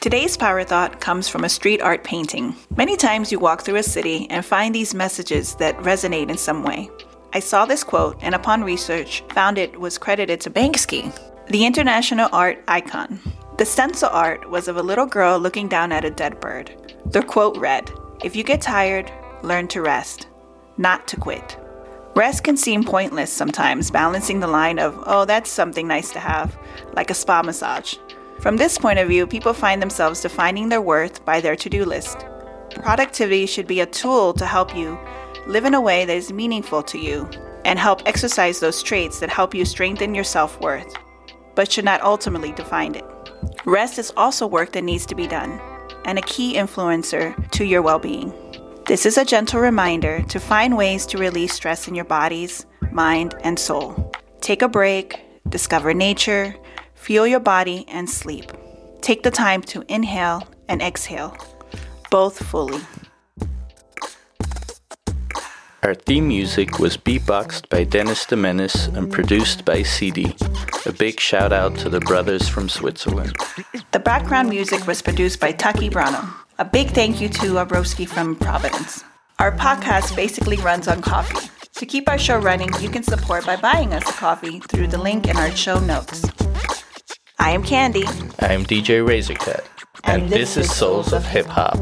Today's power thought comes from a street art painting. Many times you walk through a city and find these messages that resonate in some way. I saw this quote and upon research found it was credited to Banksy, the international art icon. The stencil art was of a little girl looking down at a dead bird. The quote read, If you get tired, learn to rest, not to quit. Rest can seem pointless sometimes, balancing the line of, oh, that's something nice to have, like a spa massage. From this point of view, people find themselves defining their worth by their to do list. Productivity should be a tool to help you live in a way that is meaningful to you and help exercise those traits that help you strengthen your self worth, but should not ultimately define it. Rest is also work that needs to be done and a key influencer to your well being. This is a gentle reminder to find ways to release stress in your bodies, mind, and soul. Take a break, discover nature, Feel your body and sleep. Take the time to inhale and exhale, both fully. Our theme music was beatboxed by Dennis de Menace and produced by CD. A big shout out to the brothers from Switzerland. The background music was produced by Taki Brano. A big thank you to Abroski from Providence. Our podcast basically runs on coffee. To keep our show running, you can support by buying us a coffee through the link in our show notes. I am Candy. I am DJ Razorcut. And, and this, this, is Souls of Hip Hop.